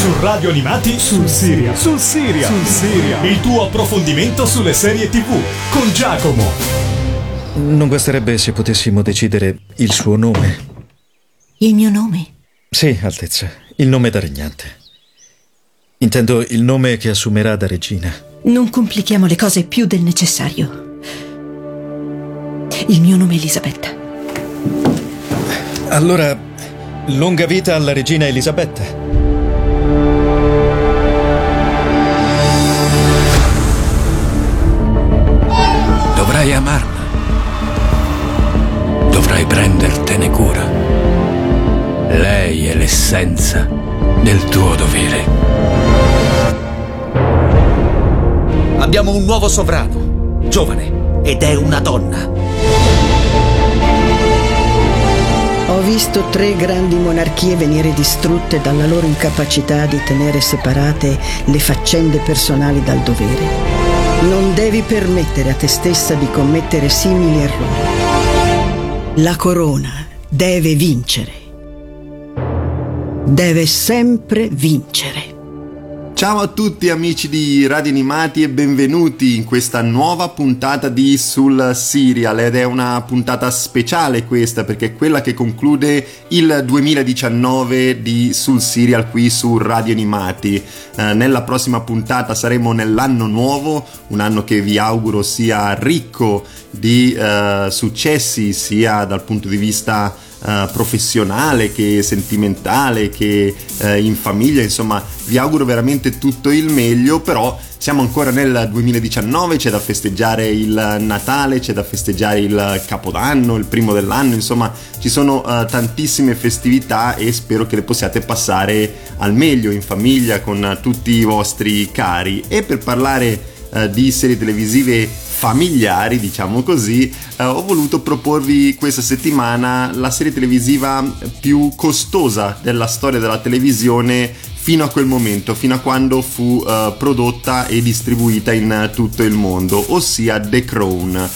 Su Radio Animati sul Siria. Sul Siria. Sul Siria. Il tuo approfondimento sulle serie TV con Giacomo. Non guasterebbe se potessimo decidere il suo nome. Il mio nome? Sì, Altezza, il nome da regnante. Intendo il nome che assumerà da regina. Non complichiamo le cose più del necessario. Il mio nome è Elisabetta. Allora, lunga vita alla regina Elisabetta. Dovrai amarla. Dovrai prendertene cura. Lei è l'essenza del tuo dovere. Abbiamo un nuovo sovrano, giovane, ed è una donna. Ho visto tre grandi monarchie venire distrutte dalla loro incapacità di tenere separate le faccende personali dal dovere. Non devi permettere a te stessa di commettere simili errori. La corona deve vincere. Deve sempre vincere. Ciao a tutti amici di Radio Animati e benvenuti in questa nuova puntata di Sul Serial ed è una puntata speciale questa perché è quella che conclude il 2019 di Sul Serial qui su Radio Animati. Eh, nella prossima puntata saremo nell'anno nuovo, un anno che vi auguro sia ricco di eh, successi sia dal punto di vista uh, professionale che sentimentale che uh, in famiglia insomma vi auguro veramente tutto il meglio però siamo ancora nel 2019 c'è da festeggiare il Natale c'è da festeggiare il Capodanno il primo dell'anno insomma ci sono uh, tantissime festività e spero che le possiate passare al meglio in famiglia con tutti i vostri cari. E per parlare di serie televisive familiari, diciamo così, eh, ho voluto proporvi questa settimana la serie televisiva più costosa della storia della televisione fino a quel momento, fino a quando fu eh, prodotta e distribuita in tutto il mondo, ossia The Crown.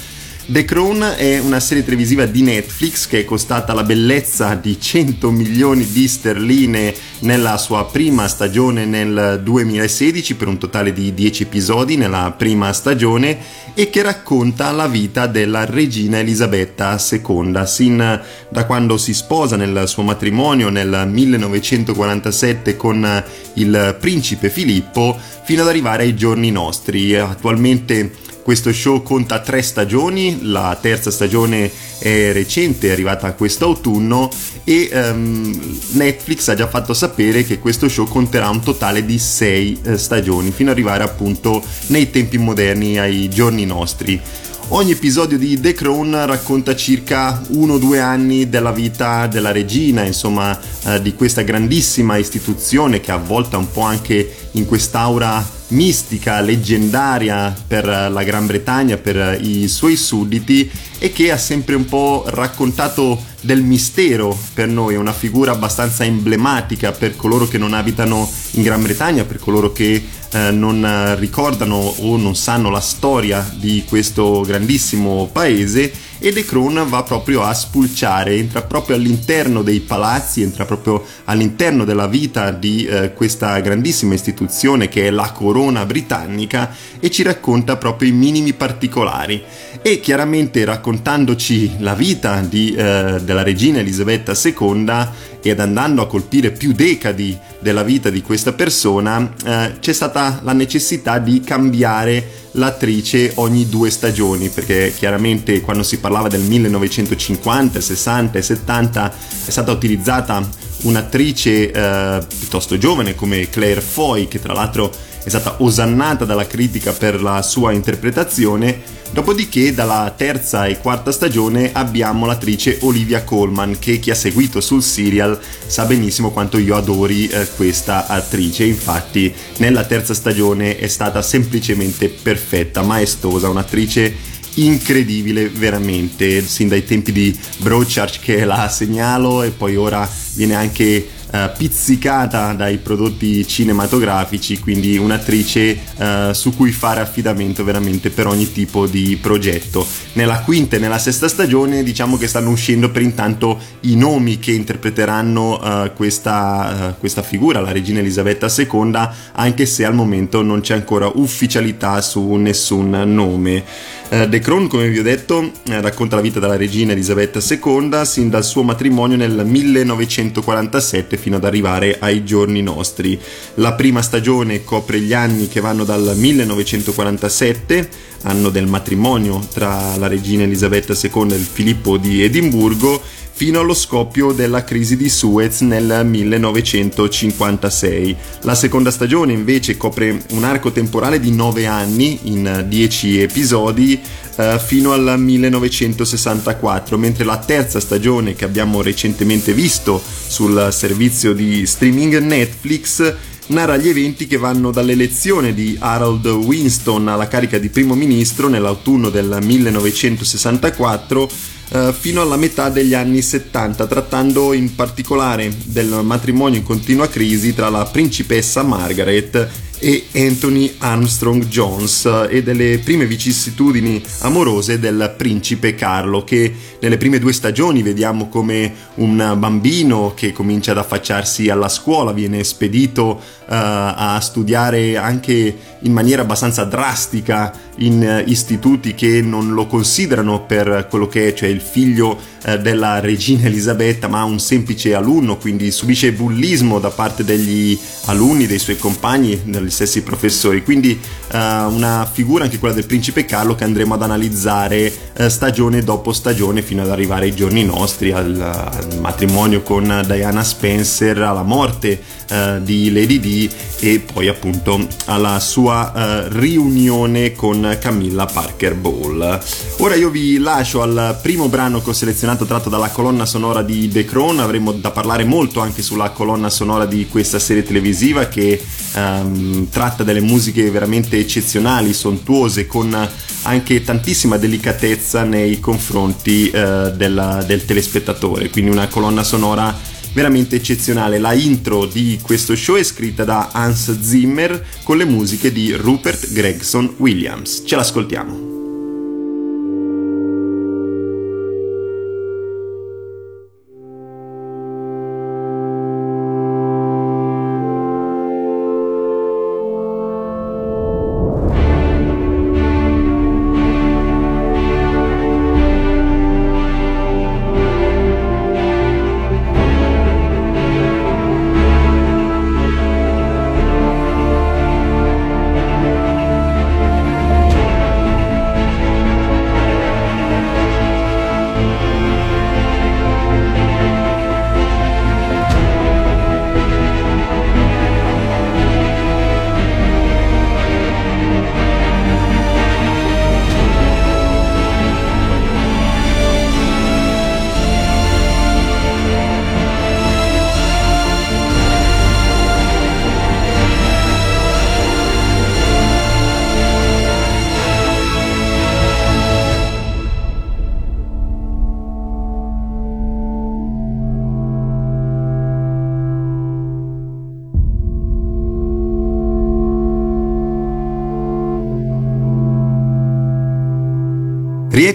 The Crown è una serie televisiva di Netflix che è costata la bellezza di 100 milioni di sterline nella sua prima stagione nel 2016 per un totale di 10 episodi nella prima stagione e che racconta la vita della regina Elisabetta II sin da quando si sposa nel suo matrimonio nel 1947 con il principe Filippo fino ad arrivare ai giorni nostri. Attualmente questo show conta tre stagioni, la terza stagione è recente, è arrivata quest'autunno e um, Netflix ha già fatto sapere che questo show conterà un totale di sei eh, stagioni fino ad arrivare appunto nei tempi moderni, ai giorni nostri. Ogni episodio di The Crown racconta circa uno o due anni della vita della regina, insomma, eh, di questa grandissima istituzione che avvolta un po' anche in quest'aura mistica, leggendaria per la Gran Bretagna, per i suoi sudditi e che ha sempre un po' raccontato del mistero per noi, è una figura abbastanza emblematica per coloro che non abitano in Gran Bretagna, per coloro che eh, non ricordano o non sanno la storia di questo grandissimo paese e The Crown va proprio a spulciare, entra proprio all'interno dei palazzi, entra proprio all'interno della vita di eh, questa grandissima istituzione che è la corona britannica e ci racconta proprio i minimi particolari. E chiaramente raccontandoci la vita di, eh, della regina Elisabetta II ed andando a colpire più decadi della vita di questa persona eh, c'è stata la necessità di cambiare l'attrice ogni due stagioni perché chiaramente quando si parlava del 1950, 60 e 70 è stata utilizzata un'attrice eh, piuttosto giovane come Claire Foy che tra l'altro è stata osannata dalla critica per la sua interpretazione Dopodiché dalla terza e quarta stagione abbiamo l'attrice Olivia Colman che chi ha seguito sul serial sa benissimo quanto io adori eh, questa attrice. Infatti nella terza stagione è stata semplicemente perfetta, maestosa, un'attrice incredibile veramente sin dai tempi di Broadchurch che la segnalo e poi ora viene anche eh, pizzicata dai prodotti cinematografici, quindi un'attrice eh, su cui fare affidamento veramente per ogni tipo di progetto. Nella quinta e nella sesta stagione diciamo che stanno uscendo per intanto i nomi che interpreteranno eh, questa, eh, questa figura, la regina Elisabetta II, anche se al momento non c'è ancora ufficialità su nessun nome. Uh, The Crown, come vi ho detto, eh, racconta la vita della regina Elisabetta II sin dal suo matrimonio nel 1947 fino ad arrivare ai giorni nostri. La prima stagione copre gli anni che vanno dal 1947, anno del matrimonio tra la regina Elisabetta II e il Filippo di Edimburgo, fino allo scoppio della crisi di Suez nel 1956. La seconda stagione invece copre un arco temporale di 9 anni in 10 episodi eh, fino al 1964, mentre la terza stagione che abbiamo recentemente visto sul servizio di streaming Netflix narra gli eventi che vanno dall'elezione di Harold Winston alla carica di primo ministro nell'autunno del 1964 eh, fino alla metà degli anni 70, trattando in particolare del matrimonio in continua crisi tra la principessa Margaret e Anthony Armstrong Jones e delle prime vicissitudini amorose del principe Carlo che nelle prime due stagioni vediamo come un bambino che comincia ad affacciarsi alla scuola viene spedito uh, a studiare anche in maniera abbastanza drastica in uh, istituti che non lo considerano per quello che è, cioè il figlio della regina Elisabetta, ma un semplice alunno, quindi subisce bullismo da parte degli alunni, dei suoi compagni, degli stessi professori. Quindi una figura anche quella del principe Carlo che andremo ad analizzare stagione dopo stagione fino ad arrivare ai giorni nostri, al, al matrimonio con Diana Spencer, alla morte uh, di Lady D e poi appunto alla sua uh, riunione con Camilla Parker Ball. Ora io vi lascio al primo brano che ho selezionato tratto dalla colonna sonora di The Crown, avremo da parlare molto anche sulla colonna sonora di questa serie televisiva che um, tratta delle musiche veramente eccezionali, sontuose, con anche tantissima delicatezza nei confronti uh, della, del telespettatore, quindi una colonna sonora veramente eccezionale. La intro di questo show è scritta da Hans Zimmer con le musiche di Rupert Gregson Williams. Ce l'ascoltiamo.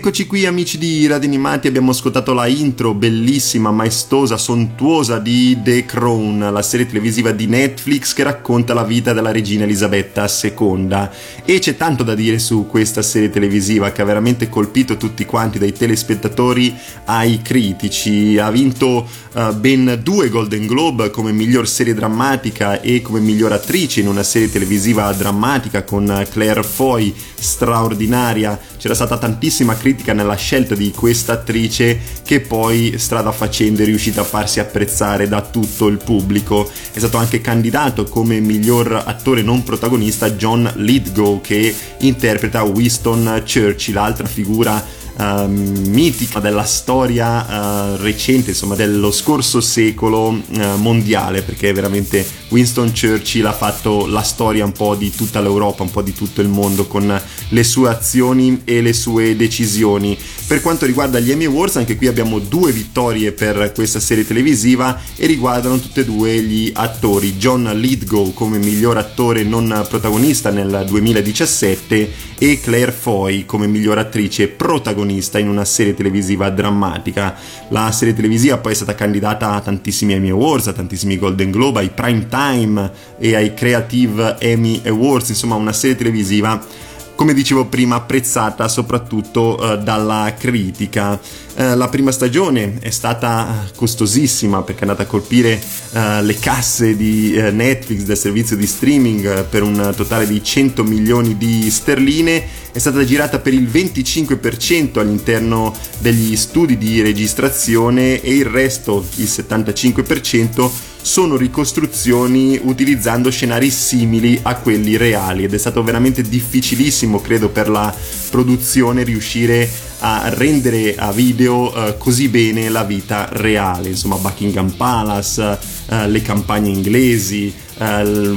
Rieccoci qui amici di Radio Animati, abbiamo ascoltato la intro bellissima, maestosa, sontuosa di The Crown, la serie televisiva di Netflix che racconta la vita della regina Elisabetta II. E c'è tanto da dire su questa serie televisiva che ha veramente colpito tutti quanti, dai telespettatori ai critici. Ha vinto uh, ben due Golden Globe come miglior serie drammatica e come miglior attrice in una serie televisiva drammatica con Claire Foy straordinaria. C'era stata tantissima critica nella scelta di questa attrice che poi strada facendo è riuscita a farsi apprezzare da tutto il pubblico. È stato anche candidato come miglior attore non protagonista John Lithgow che interpreta Winston Churchill, altra figura uh, mitica della storia uh, recente, insomma dello scorso secolo uh, mondiale, perché veramente Winston Churchill ha fatto la storia un po' di tutta l'Europa, un po' di tutto il mondo con le sue azioni e le sue decisioni. Per quanto riguarda gli Emmy Awards, anche qui abbiamo due vittorie per questa serie televisiva e riguardano tutte e due gli attori. John Lithgow come miglior attore non protagonista nel 2017 e Claire Foy come miglior attrice protagonista in una serie televisiva drammatica. La serie televisiva poi è stata candidata a tantissimi Emmy Awards, a tantissimi Golden Globe, ai Prime Time e ai Creative Emmy Awards, insomma una serie televisiva come dicevo prima, apprezzata soprattutto uh, dalla critica. Uh, la prima stagione è stata costosissima perché è andata a colpire uh, le casse di Netflix, del servizio di streaming, per un totale di 100 milioni di sterline. È stata girata per il 25% all'interno degli studi di registrazione e il resto, il 75%, sono ricostruzioni utilizzando scenari simili a quelli reali ed è stato veramente difficilissimo, credo, per la produzione riuscire a rendere a video uh, così bene la vita reale, insomma Buckingham Palace, uh, le campagne inglesi, uh,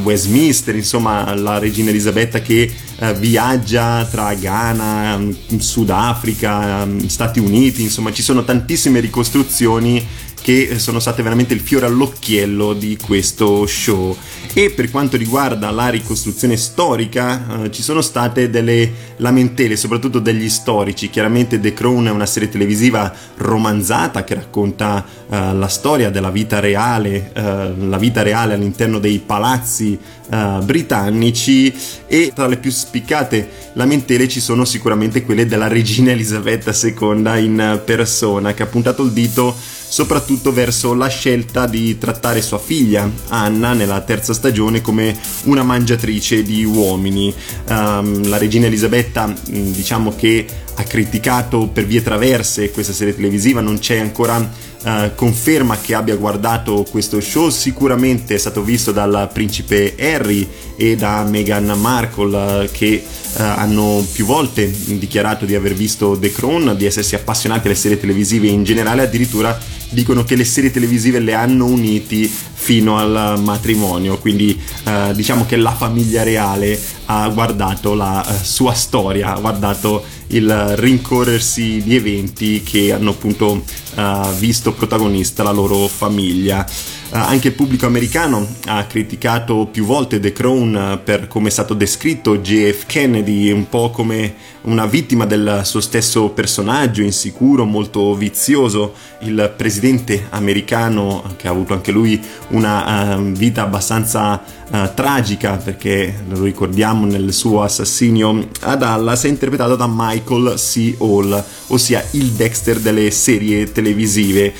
Westminster, insomma la regina Elisabetta che viaggia tra Ghana, um, Sudafrica, um, Stati Uniti, insomma ci sono tantissime ricostruzioni che sono state veramente il fiore all'occhiello di questo show. E per quanto riguarda la ricostruzione storica, eh, ci sono state delle lamentele, soprattutto degli storici. Chiaramente The Crown è una serie televisiva romanzata che racconta eh, la storia della vita reale, eh, la vita reale all'interno dei palazzi eh, britannici e tra le più spiccate lamentele ci sono sicuramente quelle della regina Elisabetta II in persona che ha puntato il dito soprattutto verso la scelta di trattare sua figlia Anna nella terza stagione come una mangiatrice di uomini. Um, la regina Elisabetta mm, diciamo che ha criticato per vie traverse questa serie televisiva, non c'è ancora Uh, conferma che abbia guardato questo show. Sicuramente è stato visto dal principe Harry e da Meghan Markle uh, che uh, hanno più volte dichiarato di aver visto The Crown, di essersi appassionati alle serie televisive in generale, addirittura dicono che le serie televisive le hanno uniti fino al matrimonio, quindi diciamo che la famiglia reale ha guardato la sua storia, ha guardato il rincorrersi di eventi che hanno appunto uh, visto protagonista la loro famiglia. Uh, anche il pubblico americano ha criticato più volte The Crown per come è stato descritto JF Kennedy, un po' come una vittima del suo stesso personaggio, insicuro, molto vizioso, il presidente americano che ha avuto anche lui una uh, vita abbastanza uh, tragica perché lo ricordiamo nel suo assassinio a Dallas è interpretato da Michael C. Hall, ossia il Dexter delle serie televisive.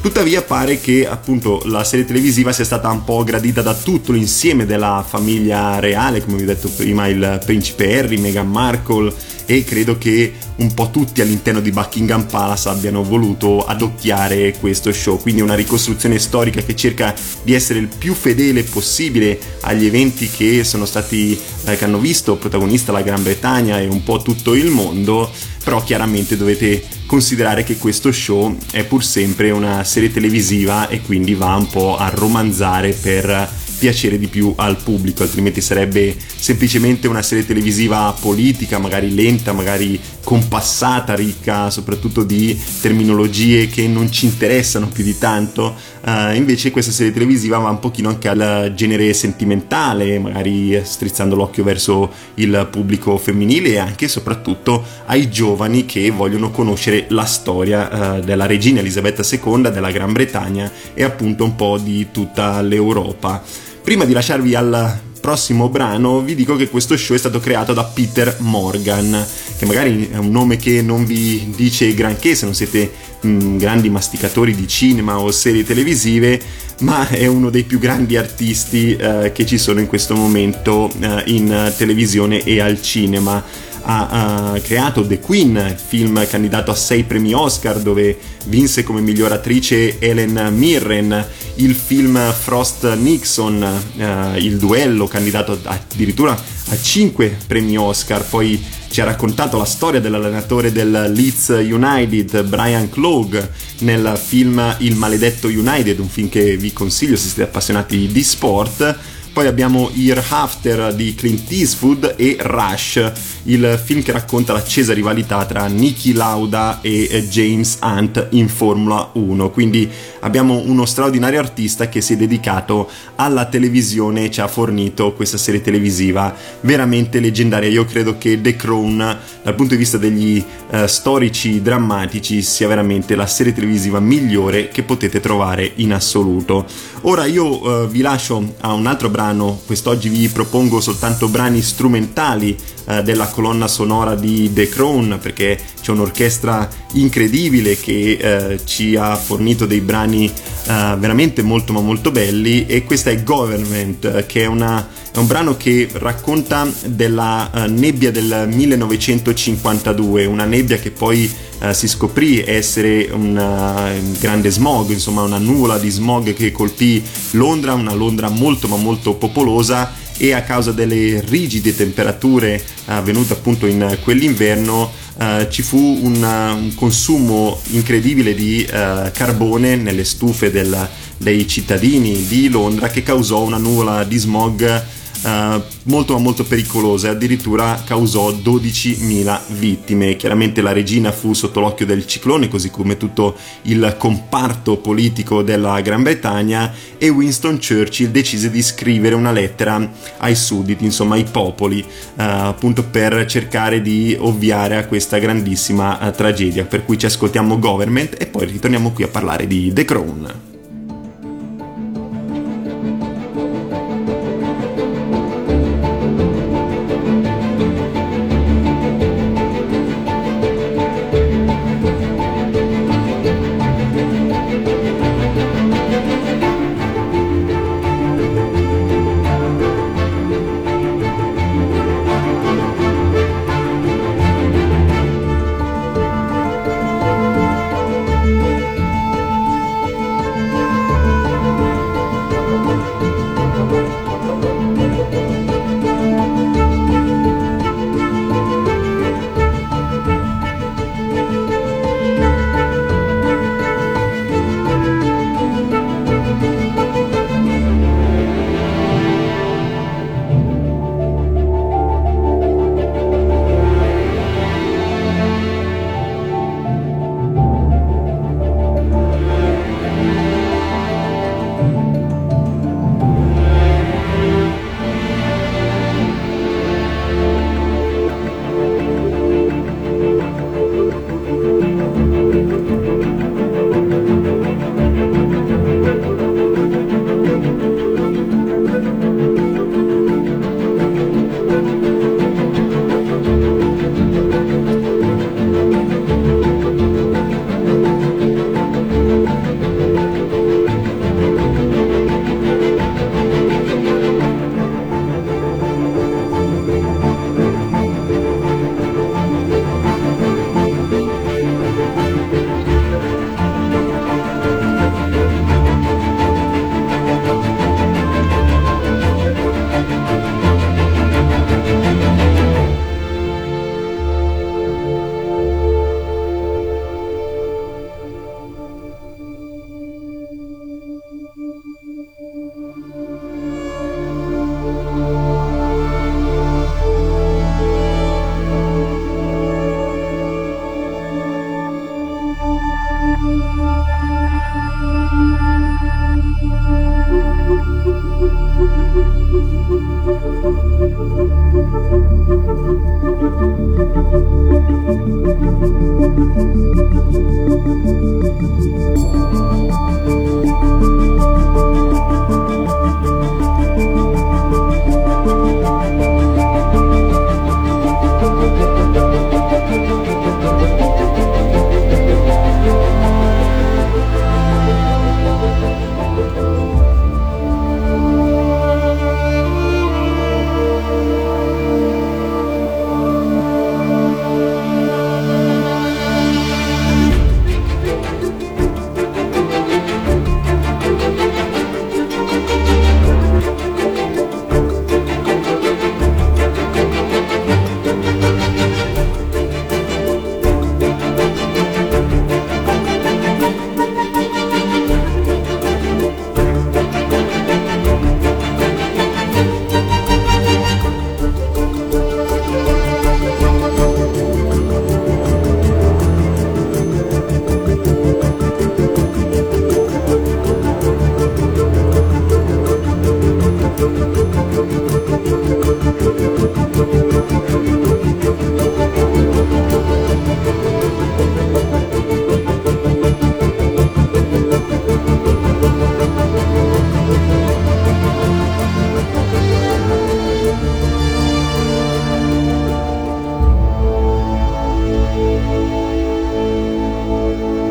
Tuttavia pare che appunto la serie televisiva sia stata un po' gradita da tutto l'insieme della famiglia reale, come vi ho detto prima il principe Harry, Meghan Markle e credo che un po' tutti all'interno di Buckingham Palace abbiano voluto adocchiare questo show, quindi una ricostruzione storica che cerca di essere il più fedele possibile agli eventi che sono stati eh, che hanno visto protagonista la Gran Bretagna e un po' tutto il mondo, però chiaramente dovete considerare che questo show è pur sempre una serie televisiva e quindi va un po' a romanzare per piacere di più al pubblico, altrimenti sarebbe semplicemente una serie televisiva politica, magari lenta, magari compassata, ricca soprattutto di terminologie che non ci interessano più di tanto. Uh, invece questa serie televisiva va un pochino anche al genere sentimentale, magari strizzando l'occhio verso il pubblico femminile e anche e soprattutto ai giovani che vogliono conoscere la storia uh, della regina Elisabetta II, della Gran Bretagna e appunto un po' di tutta l'Europa. Prima di lasciarvi al prossimo brano vi dico che questo show è stato creato da Peter Morgan, che magari è un nome che non vi dice granché se non siete mh, mm, grandi masticatori di cinema o serie televisive, ma è uno dei più grandi artisti eh, che ci sono in questo momento eh, in televisione e al cinema ha, ha, creato The Queen, film candidato a 6 premi Oscar dove vinse come miglior attrice Helen Mirren, il film Frost Nixon, uh, il duello candidato addirittura a 5 premi Oscar, poi ci ha raccontato la storia dell'allenatore del Leeds United, Brian Clough, nel film Il maledetto United, un film che vi consiglio se siete appassionati di sport poi abbiamo Year After di Clint Eastwood e Rush, il film che racconta l'accesa rivalità tra Niki Lauda e James Hunt in Formula 1. Quindi abbiamo uno straordinario artista che si è dedicato alla televisione e ci ha fornito questa serie televisiva veramente leggendaria. Io credo che The Crown, dal punto di vista degli uh, storici drammatici, sia veramente la serie televisiva migliore che potete trovare in assoluto. Ora io uh, vi lascio a un altro brano brano, quest'oggi vi propongo soltanto brani strumentali eh, della colonna sonora di The Crown perché c'è un'orchestra incredibile che eh, ci ha fornito dei brani eh, veramente molto ma molto belli e questa è Government che è, una, è un brano che racconta della uh, nebbia del 1952, una nebbia che poi uh, si scoprì essere un uh, grande smog, insomma una nuvola di smog che colpì Londra, una Londra molto ma molto popolosa e a causa delle rigide temperature avvenute appunto in quell'inverno uh, ci fu un, un, consumo incredibile di uh, carbone nelle stufe del, dei cittadini di Londra che causò una nuvola di smog uh, molto ma molto pericolosa e addirittura causò 12.000 vittime. Chiaramente la regina fu sotto l'occhio del ciclone, così come tutto il comparto politico della Gran Bretagna e Winston Churchill decise di scrivere una lettera ai sudditi, insomma ai popoli, uh, appunto per cercare di ovviare a questa grandissima uh, tragedia. Per cui ci ascoltiamo Government e poi ritorniamo qui a parlare di The Crown.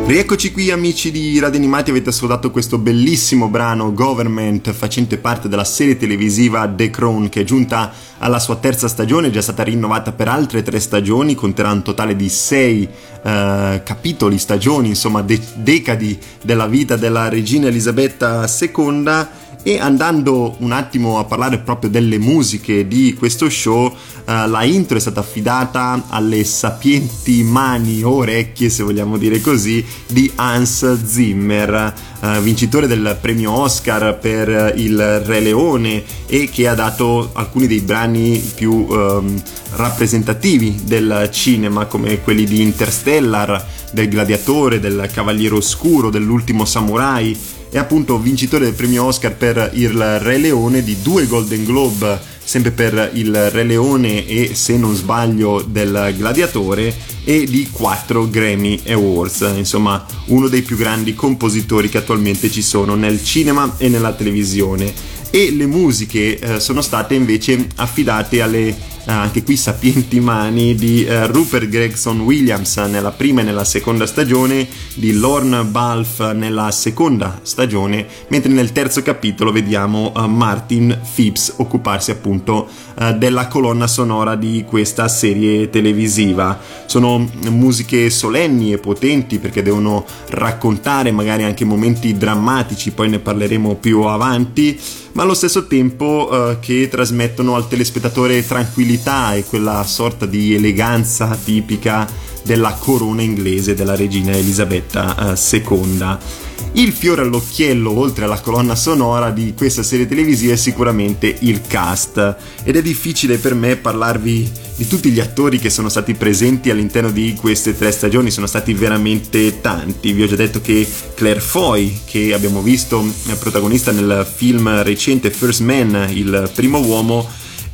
Rieccoci qui amici di Radio Animati, avete ascoltato questo bellissimo brano Government facente parte della serie televisiva The Crown che è giunta alla sua terza stagione, è già stata rinnovata per altre tre stagioni, conterà un totale di sei eh, capitoli, stagioni, insomma de- decadi della vita della regina Elisabetta II e andando un attimo a parlare proprio delle musiche di questo show, uh, la intro è stata affidata alle sapienti mani o orecchie, se vogliamo dire così, di Hans Zimmer, uh, vincitore del premio Oscar per il Re Leone e che ha dato alcuni dei brani più um, rappresentativi del cinema, come quelli di Interstellar, del Gladiatore, del Cavaliere Oscuro, dell'Ultimo Samurai è appunto vincitore del premio Oscar per il Re Leone di due Golden Globe, sempre per il Re Leone e se non sbaglio del Gladiatore e di quattro Grammy Awards, insomma uno dei più grandi compositori che attualmente ci sono nel cinema e nella televisione e le musiche eh, sono state invece affidate alle eh, anche qui sapienti mani di uh, Rupert Gregson Williams nella prima e nella seconda stagione, di Lorne Balfe nella seconda stagione, mentre nel terzo capitolo vediamo uh, Martin Phipps occuparsi appunto della colonna sonora di questa serie televisiva. Sono musiche solenni e potenti perché devono raccontare magari anche momenti drammatici, poi ne parleremo più avanti ma allo stesso tempo uh, che trasmettono al telespettatore tranquillità e quella sorta di eleganza tipica della corona inglese della regina Elisabetta uh, II. Il fiore all'occhiello, oltre alla colonna sonora di questa serie televisiva, è sicuramente il cast ed è difficile per me parlarvi di tutti gli attori che sono stati presenti all'interno di queste tre stagioni, sono stati veramente tanti. Vi ho già detto che Claire Foy, che abbiamo visto protagonista nel film recente First Man, il primo uomo,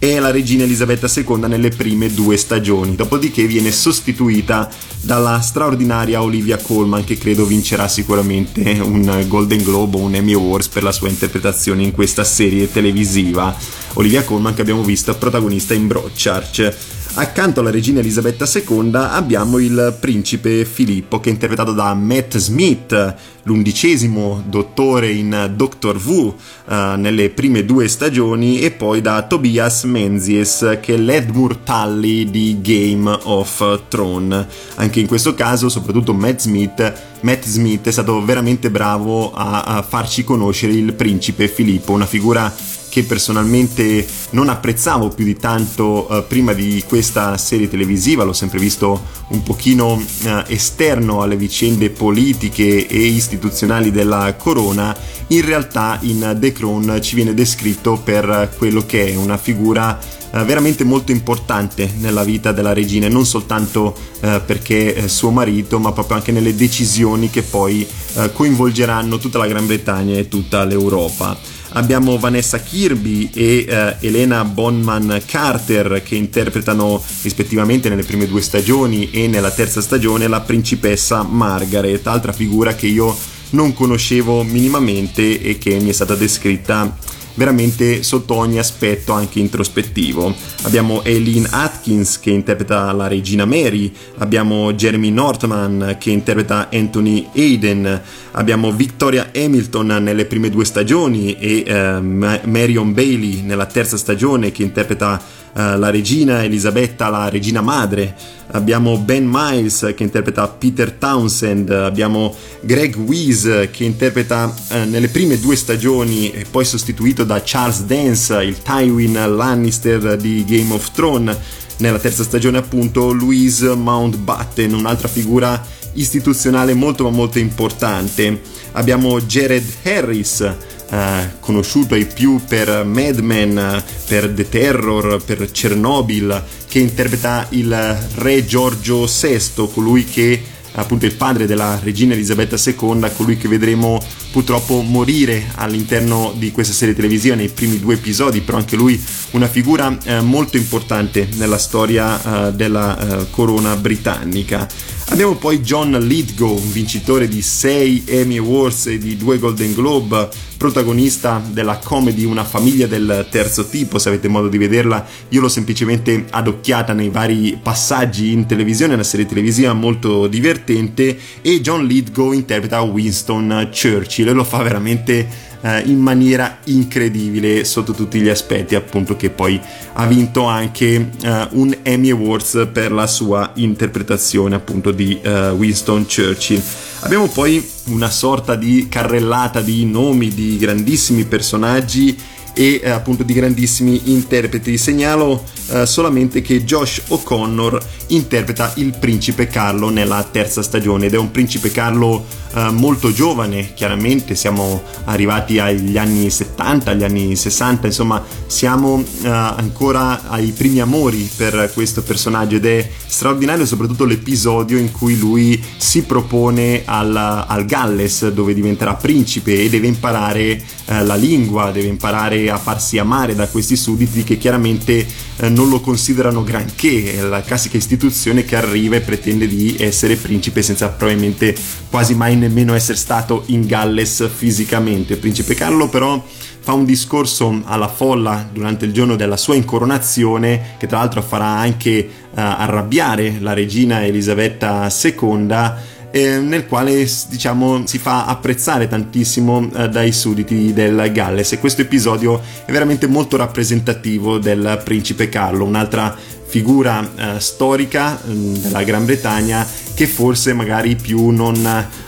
è la regina Elisabetta II nelle prime due stagioni, dopodiché viene sostituita dalla straordinaria Olivia Colman che credo vincerà sicuramente un Golden Globe o un Emmy Awards per la sua interpretazione in questa serie televisiva. Olivia Colman che abbiamo visto protagonista in Broadchurch. Accanto alla regina Elisabetta II abbiamo il principe Filippo che è interpretato da Matt Smith, l'undicesimo dottore in Doctor Who uh, nelle prime due stagioni e poi da Tobias Menzies che è l'Edmure Tully di Game of Thrones. Anche in questo caso, soprattutto Matt Smith, Matt Smith è stato veramente bravo a, a farci conoscere il principe Filippo, una figura che personalmente non apprezzavo più di tanto uh, prima di questa serie televisiva, l'ho sempre visto un pochino uh, esterno alle vicende politiche e istituzionali della corona, in realtà in The Crown ci viene descritto per quello che è una figura uh, veramente molto importante nella vita della regina, non soltanto perché è suo marito, ma proprio anche nelle decisioni che poi coinvolgeranno tutta la Gran Bretagna e tutta l'Europa abbiamo Vanessa Kirby e uh, Elena Bonman Carter che interpretano rispettivamente nelle prime due stagioni e nella terza stagione la principessa Margaret, altra figura che io non conoscevo minimamente e che mi è stata descritta veramente sotto ogni aspetto anche introspettivo. Abbiamo Eileen Atkins che interpreta la regina Mary, abbiamo Jeremy Northman che interpreta Anthony Hayden, abbiamo Victoria Hamilton nelle prime due stagioni e eh, Marion Bailey nella terza stagione che interpreta Uh, la regina Elisabetta, la regina madre, abbiamo Ben Miles che interpreta Peter Townsend, abbiamo Greg Weiss che interpreta uh, nelle prime due stagioni e poi sostituito da Charles Dance, il Tywin Lannister di Game of Thrones, nella terza stagione appunto Louise Mountbatten, un'altra figura istituzionale molto ma molto importante. Abbiamo Jared Harris, eh, conosciuto ai più per Mad Men, per The Terror, per Chernobyl, che interpreta il re Giorgio VI, colui che appunto il padre della regina Elisabetta II, colui che vedremo purtroppo morire all'interno di questa serie televisiva nei primi due episodi, però anche lui una figura eh, molto importante nella storia eh, della eh, corona britannica. Abbiamo poi John Lithgow, vincitore di 6 Emmy Awards e di 2 Golden Globe, protagonista della comedy Una famiglia del terzo tipo, se avete modo di vederla, io l'ho semplicemente adocchiata nei vari passaggi in televisione, una serie televisiva molto divertente e John Lithgow interpreta Winston Churchill e lo fa veramente eh, in maniera incredibile sotto tutti gli aspetti, appunto che poi ha vinto anche eh, un Emmy Awards per la sua interpretazione appunto di eh, Winston Churchill. Abbiamo poi una sorta di carrellata di nomi di grandissimi personaggi e eh, appunto di grandissimi interpreti. Segnalo eh, solamente che Josh O'Connor interpreta il principe Carlo nella terza stagione ed è un principe Carlo eh, molto giovane, chiaramente siamo arrivati agli anni 70, agli anni 60, insomma siamo eh, ancora ai primi amori per questo personaggio ed è straordinario soprattutto l'episodio in cui lui si propone al, al Galles dove diventerà principe e deve imparare eh, la lingua, deve imparare a farsi amare da questi sudditi che chiaramente eh, non lo considerano granché, è la classica istituzione che arriva e pretende di essere principe senza probabilmente quasi mai nemmeno essere stato in Galles fisicamente. Principe Carlo però fa un discorso alla folla durante il giorno della sua incoronazione, che tra l'altro farà anche uh, arrabbiare la regina Elisabetta II eh, nel quale diciamo si fa apprezzare tantissimo eh, dai sudditi del Galles. E questo episodio è veramente molto rappresentativo del principe Carlo, un'altra figura eh, storica eh, della Gran Bretagna che forse magari più non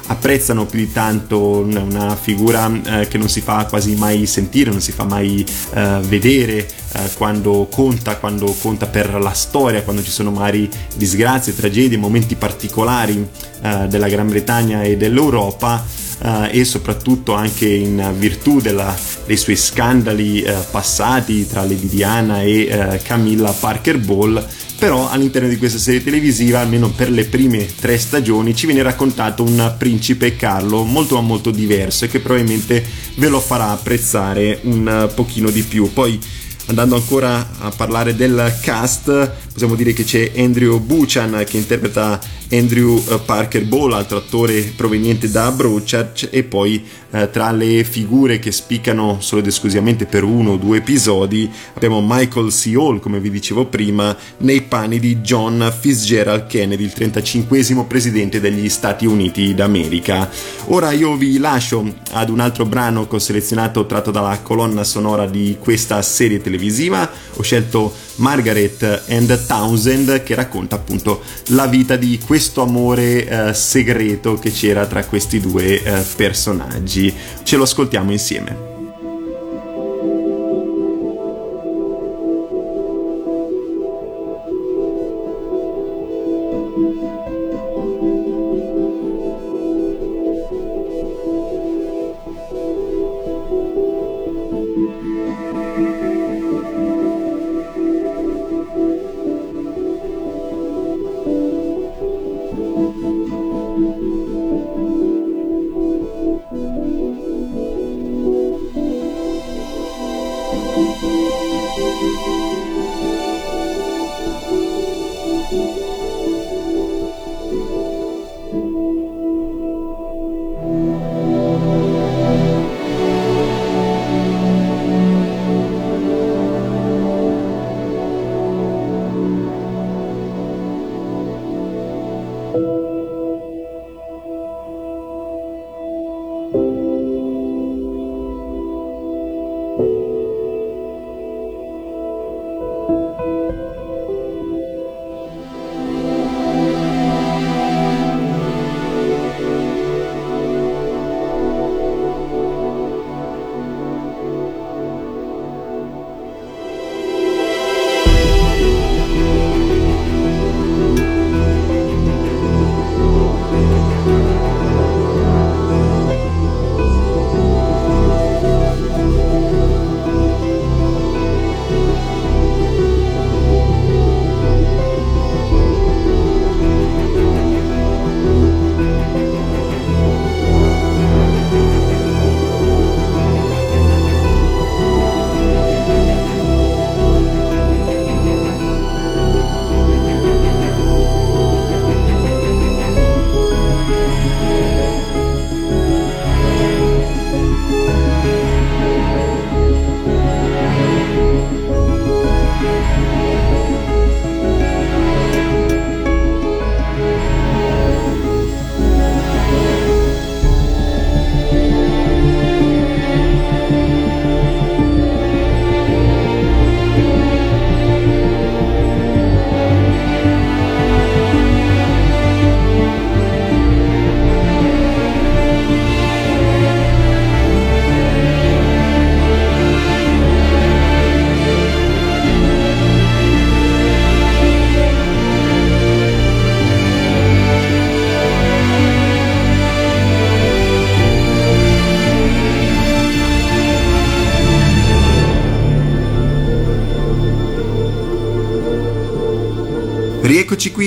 apprezzano più di tanto una figura eh, che non si fa quasi mai sentire, non si fa mai eh, vedere eh, quando conta, quando conta per la storia, quando ci sono magari disgrazie, tragedie, momenti particolari eh, della Gran Bretagna e dell'Europa. Uh, e soprattutto anche in virtù della, dei suoi scandali uh, passati tra Lady Diana e uh, Camilla Parker Ball però all'interno di questa serie televisiva, almeno per le prime tre stagioni, ci viene raccontato un principe Carlo molto ma molto diverso e che probabilmente ve lo farà apprezzare un pochino di più. Poi andando ancora a parlare del cast, possiamo dire che c'è Andrew Buchan che interpreta Andrew eh, Parker Ball, altro attore proveniente da Broadchurch, e poi eh, tra le figure che spiccano solo ed esclusivamente per uno o due episodi abbiamo Michael C. Hall, come vi dicevo prima, nei panni di John Fitzgerald Kennedy, il 35 presidente degli Stati Uniti d'America. Ora io vi lascio ad un altro brano che ho selezionato tratto dalla colonna sonora di questa serie televisiva. Ho scelto Margaret and Townsend che racconta appunto la vita di questo amore eh, segreto che c'era tra questi due eh, personaggi. Ce lo ascoltiamo insieme.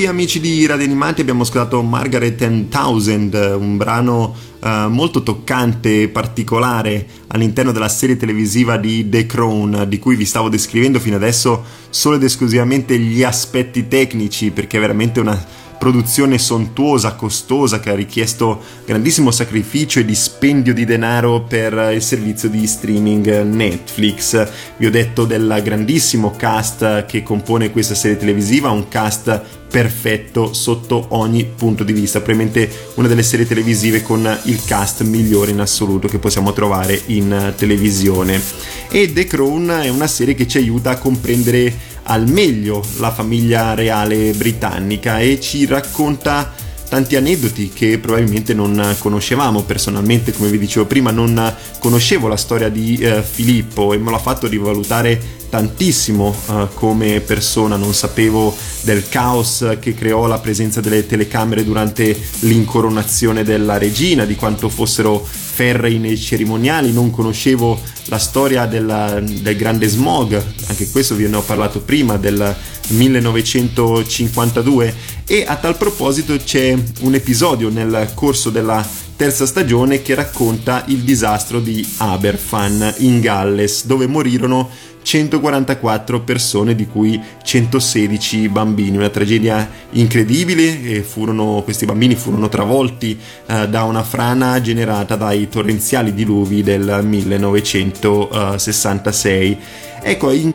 Amici di Radio Animati, abbiamo ascoltato Margaret and Thousand, un brano uh, molto toccante e particolare all'interno della serie televisiva di The Crown, di cui vi stavo descrivendo fino adesso solo ed esclusivamente gli aspetti tecnici, perché è veramente una produzione sontuosa, costosa, che ha richiesto grandissimo sacrificio e dispendio di denaro per il servizio di streaming Netflix. Vi ho detto del grandissimo cast che compone questa serie televisiva, un cast perfetto sotto ogni punto di vista, probabilmente una delle serie televisive con il cast migliore in assoluto che possiamo trovare in televisione. E The Crown è una serie che ci aiuta a comprendere al meglio la famiglia reale britannica e ci racconta tanti aneddoti che probabilmente non conoscevamo personalmente come vi dicevo prima non conoscevo la storia di eh, Filippo e me l'ha fatto rivalutare tantissimo uh, come persona, non sapevo del caos che creò la presenza delle telecamere durante l'incoronazione della regina, di quanto fossero ferrei nei cerimoniali, non conoscevo la storia della, del grande smog, anche questo vi ne ho parlato prima, del 1952 e a tal proposito c'è un episodio nel corso della terza stagione che racconta il disastro di Aberfan in Galles dove morirono 144 persone, di cui 116 bambini. Una tragedia incredibile e furono, questi bambini furono travolti eh, da una frana generata dai torrenziali diluvi del 1966. Ecco, in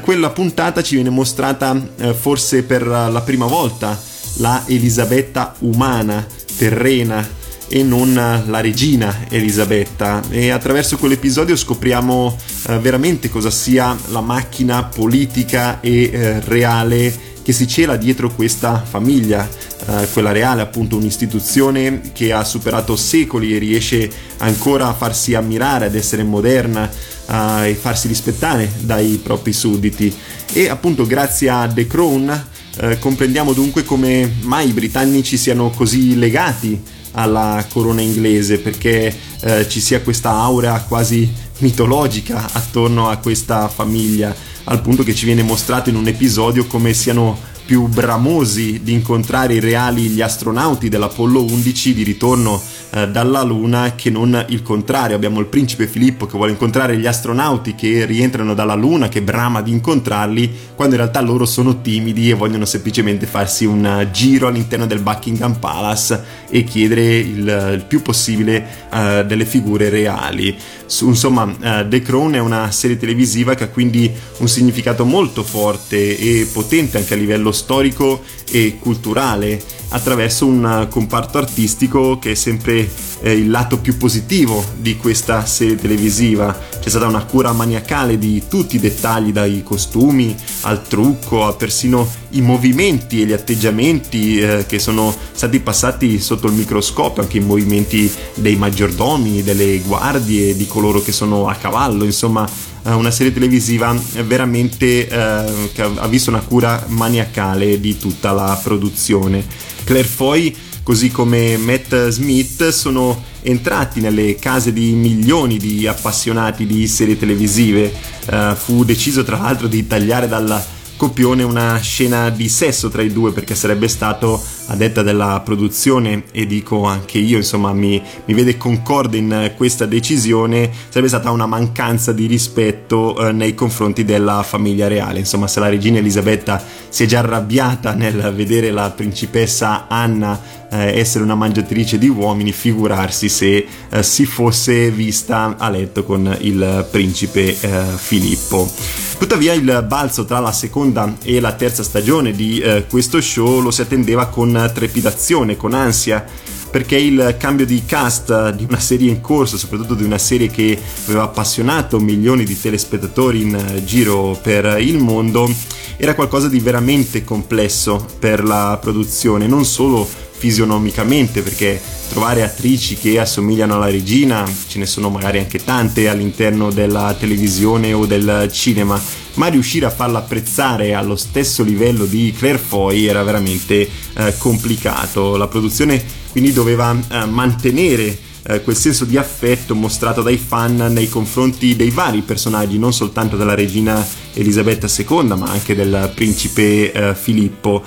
quella puntata ci viene mostrata eh, forse per la prima volta la Elisabetta umana, terrena, e non la regina Elisabetta. E attraverso quell'episodio scopriamo eh, veramente cosa sia la macchina politica e eh, reale che si cela dietro questa famiglia, eh, quella reale appunto un'istituzione che ha superato secoli e riesce ancora a farsi ammirare, ad essere moderna eh, e farsi rispettare dai propri sudditi. E appunto grazie a The Crown eh, comprendiamo dunque come mai i britannici siano così legati alla corona inglese perché eh, ci sia questa aura quasi mitologica attorno a questa famiglia al punto che ci viene mostrato in un episodio come siano più bramosi di incontrare i reali gli astronauti dell'Apollo 11 di ritorno eh, dalla Luna che non il contrario. Abbiamo il principe Filippo che vuole incontrare gli astronauti che rientrano dalla Luna, che brama di incontrarli, quando in realtà loro sono timidi e vogliono semplicemente farsi un giro all'interno del Buckingham Palace e chiedere il, il più possibile uh, delle figure reali. Su, insomma, uh, The Crown è una serie televisiva che ha quindi un significato molto forte e potente anche a livello storico e culturale attraverso un comparto artistico che è sempre eh, il lato più positivo di questa serie televisiva. C'è stata una cura maniacale di tutti i dettagli, dai costumi al trucco, a persino i movimenti e gli atteggiamenti eh, che sono stati passati sotto il microscopio, anche i movimenti dei maggiordomi, delle guardie, di coloro che sono a cavallo, insomma eh, una serie televisiva veramente eh, che ha visto una cura maniacale di tutta la produzione. Claire Foy, così come Matt Smith, sono entrati nelle case di milioni di appassionati di serie televisive. Uh, fu deciso tra l'altro di tagliare dalla copione una scena di sesso tra i due perché sarebbe stato a detta della produzione e dico anche io insomma mi, mi vede concorde in questa decisione sarebbe stata una mancanza di rispetto eh, nei confronti della famiglia reale. Insomma se la regina Elisabetta si è già arrabbiata nel vedere la principessa Anna eh, essere una mangiatrice di uomini figurarsi se eh, si fosse vista a letto con il principe eh, Filippo. Tuttavia il balzo tra la seconda e la terza stagione di eh, questo show lo si attendeva con trepidazione, con ansia, perché il cambio di cast di una serie in corso, soprattutto di una serie che aveva appassionato milioni di telespettatori in eh, giro per il mondo, era qualcosa di veramente complesso per la produzione, non solo fisionomicamente, perché trovare attrici che assomigliano alla regina, ce ne sono magari anche tante all'interno della televisione o del cinema, ma riuscire a farla apprezzare allo stesso livello di Claire Foy era veramente eh, complicato. La produzione quindi doveva eh, mantenere eh, quel senso di affetto mostrato dai fan nei confronti dei vari personaggi, non soltanto della regina Elisabetta II, ma anche del principe eh, Filippo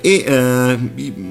e eh,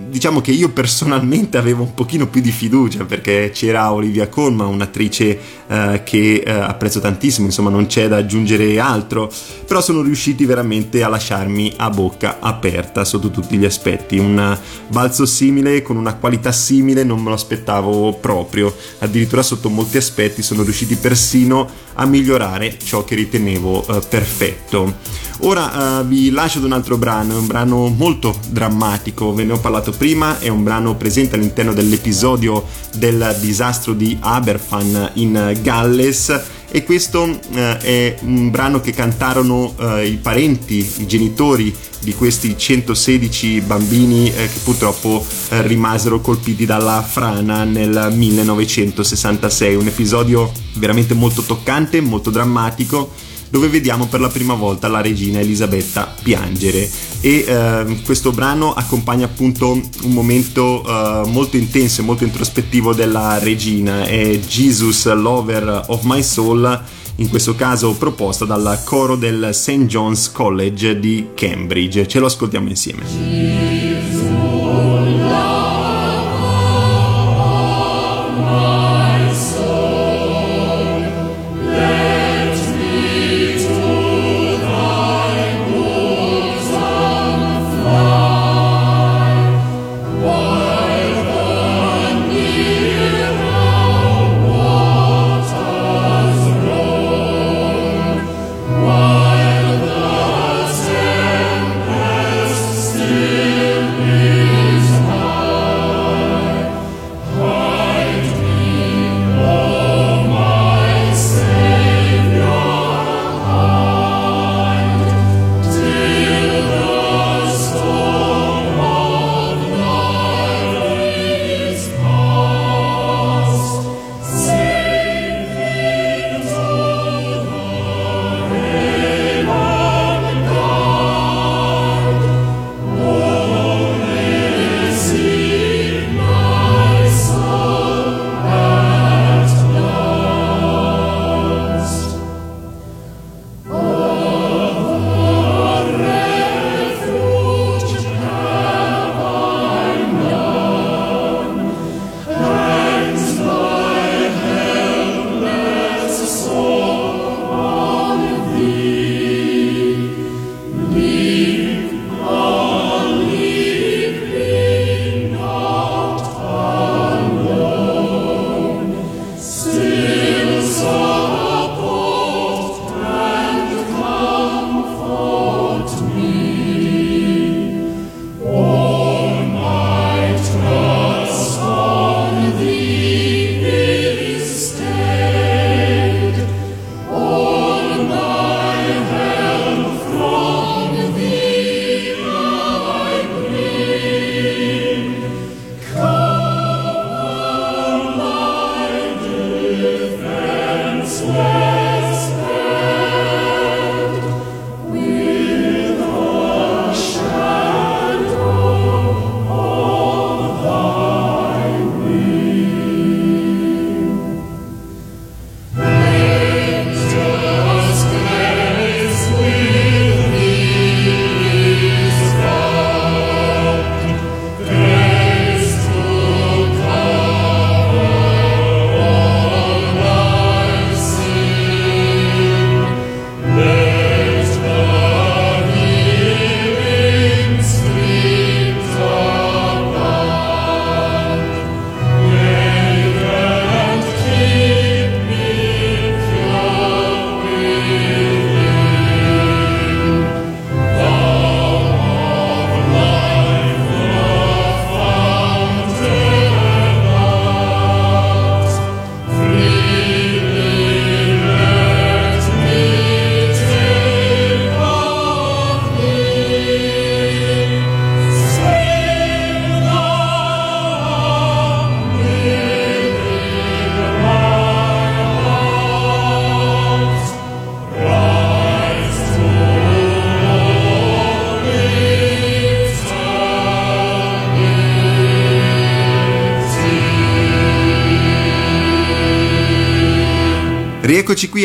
diciamo che io personalmente avevo un pochino più di fiducia perché c'era Olivia Colman, un'attrice eh, che eh, apprezzo tantissimo, insomma non c'è da aggiungere altro, però sono riusciti veramente a lasciarmi a bocca aperta sotto tutti gli aspetti, un balzo simile con una qualità simile non me lo aspettavo proprio, addirittura sotto molti aspetti sono riusciti persino a migliorare ciò che ritenevo eh, perfetto. Ora uh, vi lascio ad un altro brano, è un brano molto drammatico, ve ne ho parlato prima, è un brano presente all'interno dell'episodio del disastro di Aberfan in Galles e questo uh, è un brano che cantarono uh, i parenti, i genitori di questi 116 bambini che purtroppo rimasero colpiti dalla frana nel 1966, un episodio veramente molto toccante, molto drammatico dove vediamo per la prima volta la regina Elisabetta piangere. E eh, questo brano accompagna appunto un momento eh, molto intenso e molto introspettivo della regina. È Jesus Lover of My Soul in questo caso proposta dal coro del St. John's College di Cambridge. Ce lo ascoltiamo insieme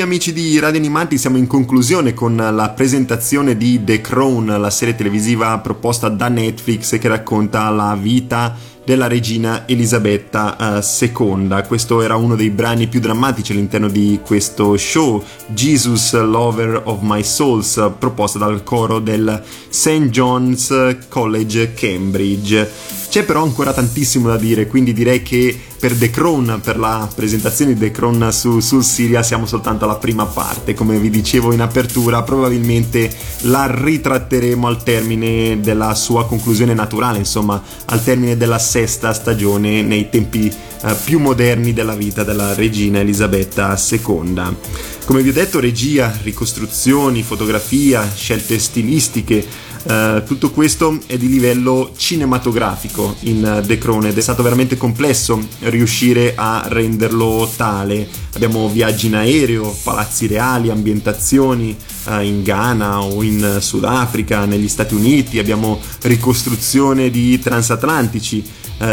amici di Radio Animati, siamo in conclusione con la presentazione di The Crown, la serie televisiva proposta da Netflix che racconta la vita della regina Elisabetta II. Eh, questo era uno dei brani più drammatici all'interno di questo show, Jesus Lover of My Souls, proposta dal coro del St. John's College Cambridge. C'è però ancora tantissimo da dire, quindi direi che per The Crown, per la presentazione di The Crown su, sul Siria, siamo soltanto alla prima parte. Come vi dicevo in apertura, probabilmente la ritratteremo al termine della sua conclusione naturale, insomma, al termine della sesta stagione nei tempi eh, più moderni della vita della regina Elisabetta II. Come vi ho detto, regia, ricostruzioni, fotografia, scelte stilistiche, Uh, tutto questo è di livello cinematografico in The Crown ed è stato veramente complesso riuscire a renderlo tale. Abbiamo viaggi in aereo, palazzi reali, ambientazioni uh, in Ghana o in Sudafrica, negli Stati Uniti, abbiamo ricostruzione di transatlantici,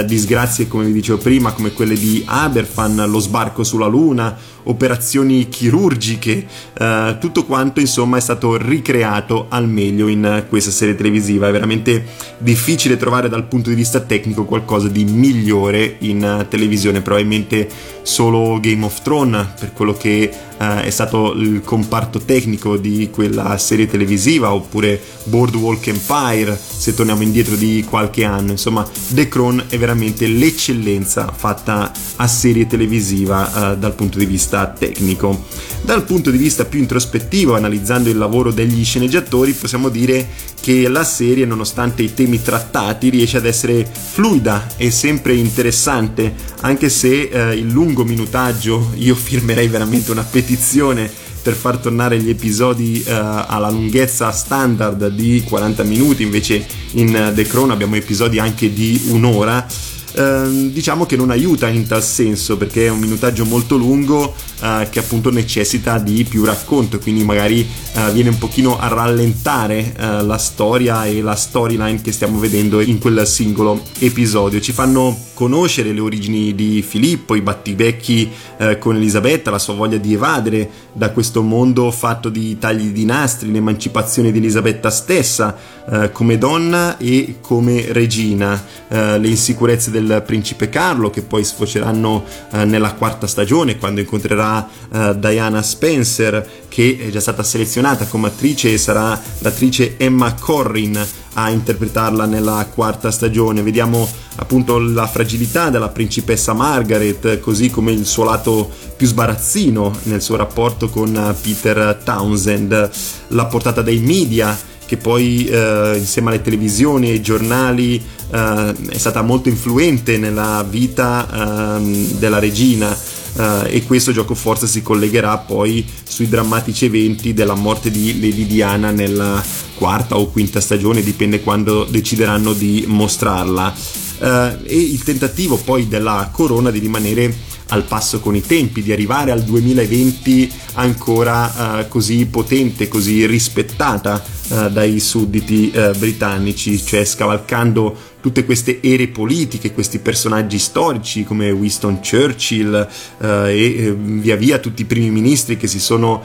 disgrazie come vi dicevo prima come quelle di Aberfan, lo sbarco sulla Luna, operazioni chirurgiche, eh, tutto quanto insomma è stato ricreato al meglio in questa serie televisiva. È veramente difficile trovare dal punto di vista tecnico qualcosa di migliore in televisione, probabilmente solo Game of Thrones per quello che eh, è stato il comparto tecnico di quella serie televisiva oppure Boardwalk Empire se torniamo indietro di qualche anno insomma The Crown è veramente l'eccellenza fatta a serie televisiva eh, dal punto di vista tecnico. Dal punto di vista più introspettivo, analizzando il lavoro degli sceneggiatori, possiamo dire che la serie, nonostante i temi trattati, riesce ad essere fluida e sempre interessante, anche se eh, il lungo minutaggio, io firmerei veramente una petizione per far tornare gli episodi uh, alla lunghezza standard di 40 minuti, invece in The Crown abbiamo episodi anche di un'ora. Ehm, diciamo che non aiuta in tal senso perché è un minutaggio molto lungo eh, che appunto necessita di più racconto quindi magari eh, viene un pochino a rallentare eh, la storia e la storyline che stiamo vedendo in quel singolo episodio. Ci fanno conoscere le origini di Filippo i battibecchi eh, con Elisabetta la sua voglia di evadere da questo mondo fatto di tagli di nastri l'emancipazione di Elisabetta stessa eh, come donna e come regina. Eh, le insicurezze del principe Carlo che poi sfoceranno eh, nella quarta stagione quando incontrerà eh, Diana Spencer che è già stata selezionata come attrice e sarà l'attrice Emma Corrin a interpretarla nella quarta stagione. Vediamo appunto la fragilità della principessa Margaret, così come il suo lato più sbarazzino nel suo rapporto con Peter Townsend, la portata dei media che poi eh, insieme alle televisioni e ai giornali eh, è stata molto influente nella vita eh, della regina eh, e questo gioco forza si collegherà poi sui drammatici eventi della morte di Lady Diana nella quarta o quinta stagione, dipende quando decideranno di mostrarla. Eh, e il tentativo poi della corona di rimanere al passo con i tempi, di arrivare al 2020 ancora uh, così potente, così rispettata uh, dai sudditi uh, britannici, cioè scavalcando tutte queste ere politiche, questi personaggi storici come Winston Churchill e via via tutti i primi ministri che si sono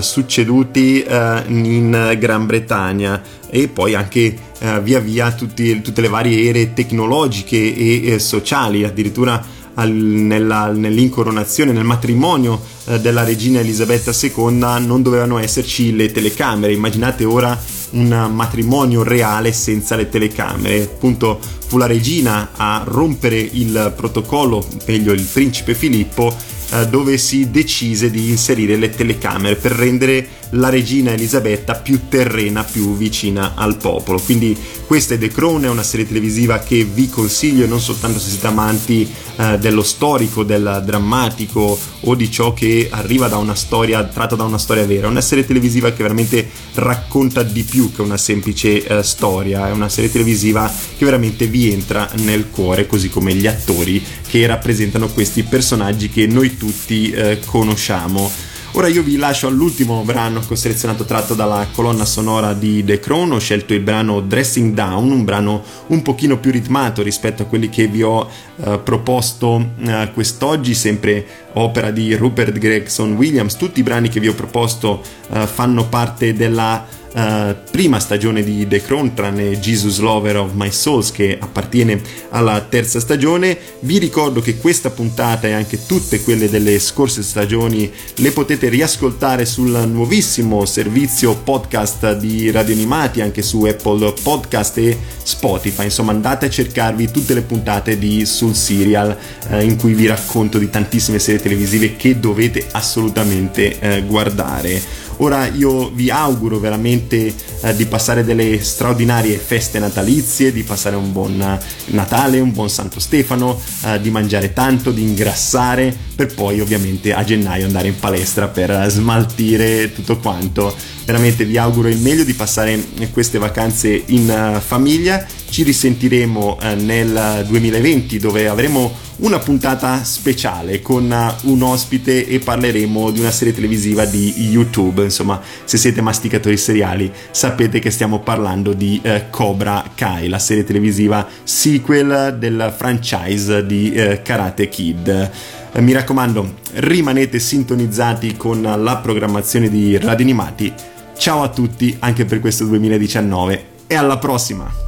succeduti in Gran Bretagna. E poi anche via via tutti, tutte le varie ere tecnologiche e sociali, addirittura al, nella, nell'incoronazione, nel matrimonio eh, della regina Elisabetta II non dovevano esserci le telecamere. Immaginate ora un matrimonio reale senza le telecamere. Appunto fu la regina a rompere il protocollo, meglio il principe Filippo, eh, dove si decise di inserire le telecamere per rendere la regina Elisabetta più terrena, più vicina al popolo. Quindi questa è The Crown, è una serie televisiva che vi consiglio non soltanto se siete amanti eh, dello storico, del drammatico o di ciò che arriva da una storia, tratta da una storia vera, è una serie televisiva che veramente racconta di più che una semplice eh, storia, è una serie televisiva che veramente vi entra nel cuore, così come gli attori che rappresentano questi personaggi che noi tutti eh, conosciamo. Ora io vi lascio all'ultimo brano che ho selezionato tratto dalla colonna sonora di The Crown, ho scelto il brano Dressing Down, un brano un pochino più ritmato rispetto a quelli che vi ho eh, proposto eh, quest'oggi, sempre opera di Rupert Gregson Williams, tutti i brani che vi ho proposto eh, fanno parte della uh, prima stagione di The Crown, tranne Jesus Lover of My Souls che appartiene alla terza stagione. Vi ricordo che questa puntata e anche tutte quelle delle scorse stagioni le potete riascoltare sul nuovissimo servizio podcast di Radio Animati anche su Apple Podcast e Spotify. Insomma, andate a cercarvi tutte le puntate di Sul Serial eh, in cui vi racconto di tantissime serie televisive che dovete assolutamente eh, guardare. Ora io vi auguro veramente eh, di passare delle straordinarie feste natalizie, di passare un buon Natale, un buon Santo Stefano, eh, di mangiare tanto, di ingrassare, per poi ovviamente a gennaio andare in palestra per smaltire tutto quanto. Veramente vi auguro il meglio di passare queste vacanze in famiglia. Ci risentiremo nel 2020 dove avremo una puntata speciale con uh, un ospite e parleremo di una serie televisiva di YouTube. Insomma, se siete masticatori seriali sapete che stiamo parlando di Cobra Kai, la serie televisiva sequel del franchise di Karate Kid. Mi raccomando, rimanete sintonizzati con la programmazione di Radio Animati Ciao a tutti anche per questo 2019 e alla prossima!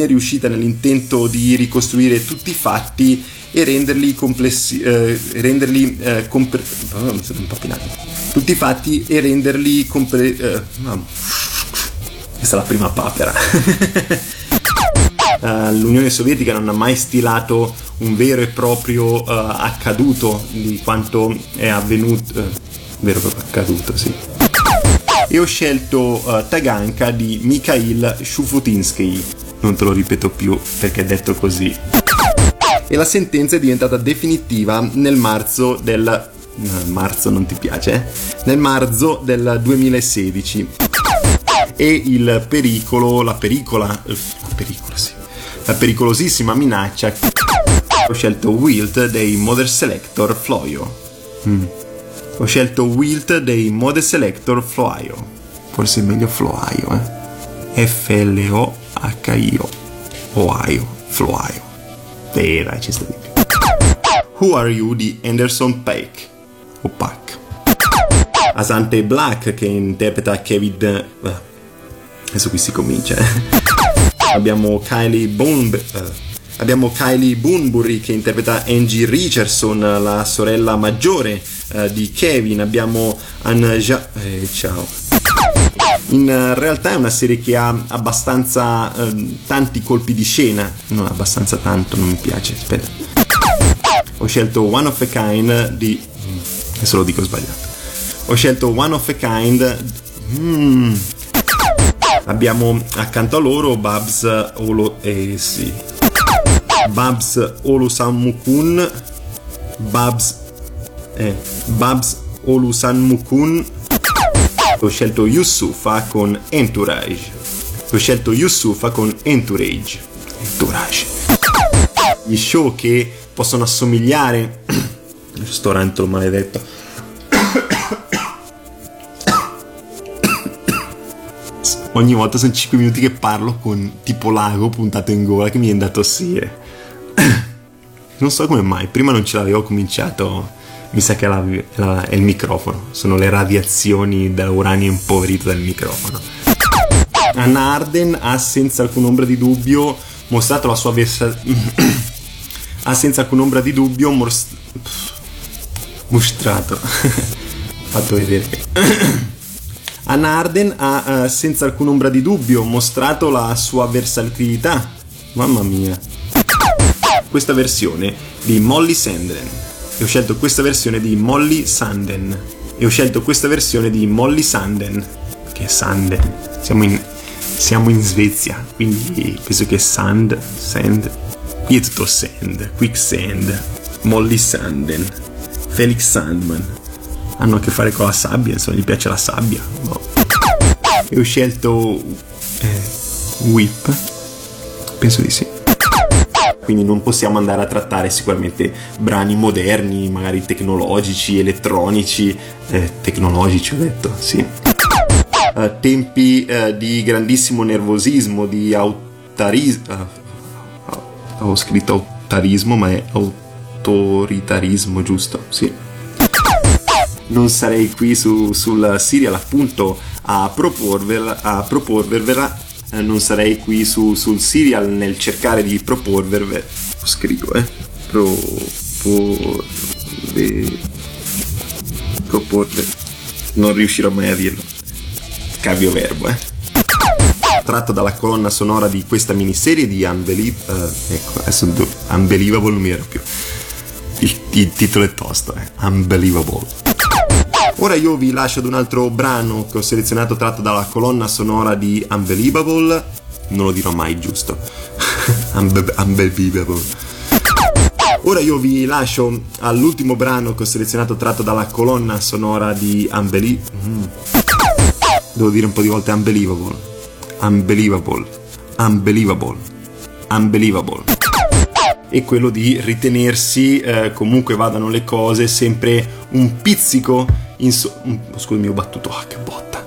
Fine riuscita nell'intento di ricostruire tutti i fatti e renderli complessi eh, renderli eh, compre- oh, tutti i fatti e renderli compre- eh, no. questa è la prima papera uh, l'Unione Sovietica non ha mai stilato un vero e proprio uh, accaduto di quanto è avvenuto uh, vero proprio accaduto, sì. E ho scelto Taganka di Mikhail Shufutinsky. Non te lo ripeto più perché è detto così. E la sentenza è diventata definitiva nel marzo del marzo non ti piace? Eh? Nel marzo del 2016. E il pericolo, la pericola, la pericola sì, la pericolosissima minaccia. Ho scelto Wilt dei Mother Selector Floyo. Mm. Ho scelto Wilt dei Mother Selector Floyo. Forse è meglio Floyo, eh? F-L-O-H-I-O. Ohio, Floyo. Vera, ci sta di più. Who Are You di Anderson Paak o Pac. Asante Black che interpreta Kevin... Uh, adesso qui si comincia. Eh. Abbiamo Kylie Boone... Uh, Abbiamo Kylie Boonbury che interpreta Angie Richardson, la sorella maggiore uh, di Kevin. Abbiamo Anja... Eh, ciao. In realtà è una serie che ha abbastanza eh, tanti colpi di scena. Non abbastanza tanto, non mi piace. Aspetta. Ho scelto One of a Kind di Adesso lo dico sbagliato. Ho scelto One of a Kind. Mm. Abbiamo accanto a loro Babs Olo. Eh sì. Babs Olusammukun. Babs. Eh. Babs Olusammukun. Ho scelto Yusufa con Entourage. Ho scelto Yusufa con Entourage. Entourage. Gli show che possono assomigliare sto rantolo maledetto. Ogni volta sono 5 minuti che parlo con tipo lago puntato in gola che mi viene da tossire. Non so come mai, prima non ce l'avevo cominciato. Mi sa che la, la, è il microfono, sono le radiazioni dell'uranio impoverito del microfono. Anna Arden ha senza alcun ombra di dubbio mostrato la sua versatilità. ha senza alcun di dubbio mostrato mostrato, fatto vedere. Anna Arden ha, uh, senza alcuna ombra di dubbio, mostrato la sua versatilità. Mamma mia. Questa versione di Molly Sanden. E ho scelto questa versione di Molly Sanden. E ho scelto questa versione di Molly Sanden. Che è Sanden. Siamo in, siamo in Svezia, quindi penso che Sand, Sand. Qui è tutto Sand, Quicksand, Molly Sanden. Felix Sandman. Hanno a che fare con la sabbia, insomma, gli piace la sabbia. Boh. E ho scelto eh, Whip. Penso di sì. Quindi non possiamo andare a trattare sicuramente brani moderni, magari tecnologici, elettronici. Eh, tecnologici ho detto, sì. Uh, tempi uh, di grandissimo nervosismo, di autarismo. Uh, ho scritto autarismo, ma è autoritarismo, giusto? Sì. Non sarei qui su, sul serial appunto a, proporver, a proporvervela, eh, non sarei qui su, sul serial nel cercare di proporverve. Scrivo, eh. Proporve. Proporve. Non riuscirò mai a dirlo. Cambio verbo, eh tratto dalla colonna sonora di questa miniserie di Unbelievable. Uh, ecco, adesso Unbelievable non mi era più il, il titolo è tosto, eh. Unbelievable. Ora io vi lascio ad un altro brano che ho selezionato tratto dalla colonna sonora di Unbelievable. Non lo dirò mai giusto. Unbe- unbelievable. Ora io vi lascio all'ultimo brano che ho selezionato tratto dalla colonna sonora di Unbelievable. Mm. Devo dire un po' di volte Unbelievable. Unbelievable. Unbelievable. Unbelievable e quello di ritenersi eh, comunque vadano le cose sempre un pizzico in so- scusami ho battuto ah che botta.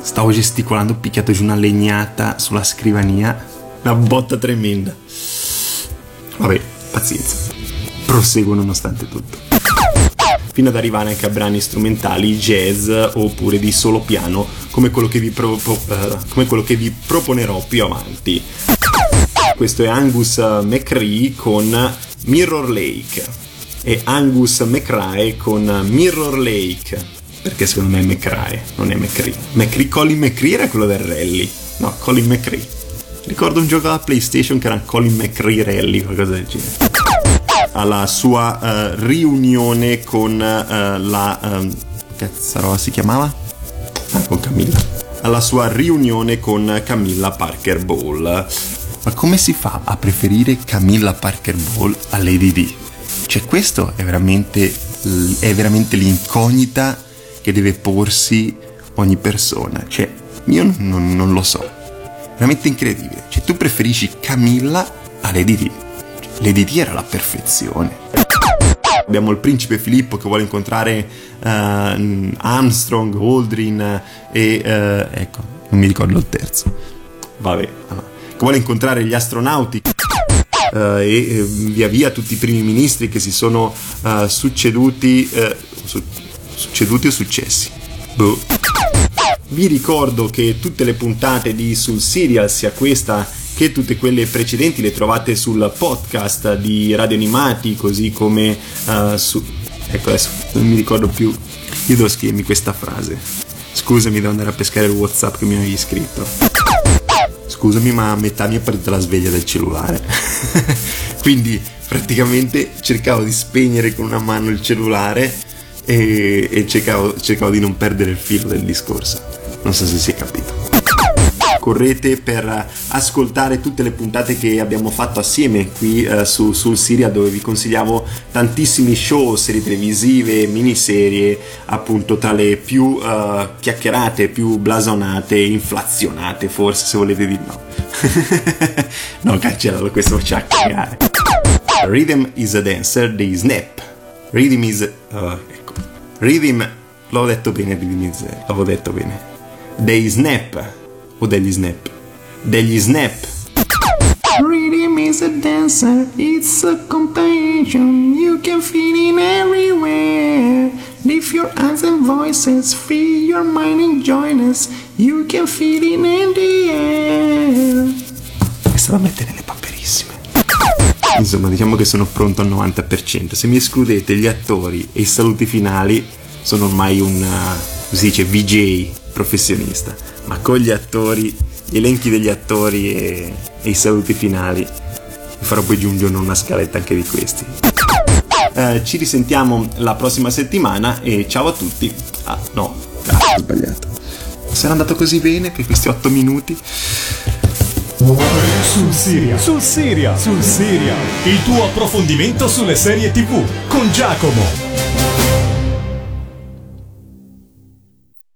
Stavo gesticolando ho picchiato giù una legnata sulla scrivania. Una botta tremenda. Vabbè pazienza. Proseguo nonostante tutto. Fino ad arrivare anche a brani strumentali jazz oppure di solo piano come quello che vi, pro- pro- uh, come quello che vi proponerò più avanti. Questo è Angus McCree con Mirror Lake e Angus McRae con Mirror Lake perché secondo me è McRae, non è McCree. McCree, Colin McCree era quello del rally. No, Colin McCree. Ricordo un gioco alla PlayStation che era Colin McCree Rally, qualcosa del genere. alla sua uh, riunione con uh, la... Um, cazzarola si chiamava? Ah, con Camilla. Alla sua riunione con Camilla Parker Ball. Ma come si fa a preferire Camilla Parker Ball a Lady D? Cioè questo è veramente, è veramente l'incognita che deve porsi ogni persona. Cioè, io non, non lo so. Veramente incredibile. Cioè, tu preferisci Camilla a Lady D. Lady D era la perfezione. Abbiamo il principe Filippo che vuole incontrare uh, Armstrong, Aldrin e uh, ecco, non mi ricordo il terzo. Vabbè, allora. che vuole incontrare gli astronauti uh, e via via tutti i primi ministri che si sono succeduti, su- succeduti o successi. Boh. Vi ricordo che tutte le puntate di Sul Serial, sia questa che tutte quelle precedenti, le trovate sul podcast di Radio Animati, così come uh, su... Ecco adesso non mi ricordo più, io devo scrivermi questa frase. Scusami, devo andare a pescare il Whatsapp che mi avevi scritto. Scusami, ma a metà mi è partita la sveglia del cellulare. Quindi praticamente cercavo di spegnere con una mano il cellulare e, e cercavo, cercavo di non perdere il filo del discorso. Non so se si è capito correte per ascoltare tutte le puntate che abbiamo fatto assieme qui uh, su, sul Siria dove vi consigliavo tantissimi show, serie televisive, miniserie, appunto tra le più uh, chiacchierate, più blasonate, inflazionate forse se volete dire no. no, cancellalo, questo ci cagare. Rhythm is a dancer dei Snap. Rhythm is... Uh, ecco. Rhythm... L'ho detto bene, Rhythm is... L'avevo detto bene. Dei Snap o degli snap? Degli snap. Rhythm is a dancer, it's a contagion, you can feel it everywhere. Lift your hands and voices, free your mind and join us, you can feel it in the air. Questa da mettere nelle paperissime. Insomma, diciamo che sono pronto al 90%. Se mi escludete gli attori e i saluti finali, sono ormai un, uh, si dice, VJ professionista ma con gli attori, gli elenchi degli attori e, e i saluti finali. Vi farò poi giungere una scaletta anche di questi. Eh, ci risentiamo la prossima settimana e ciao a tutti. Ah, no, cazzo, ho sbagliato. Sarà andato così bene per questi 8 minuti. Sul Siria, sul Siria, sul Siria. Il tuo approfondimento sulle serie TV con Giacomo.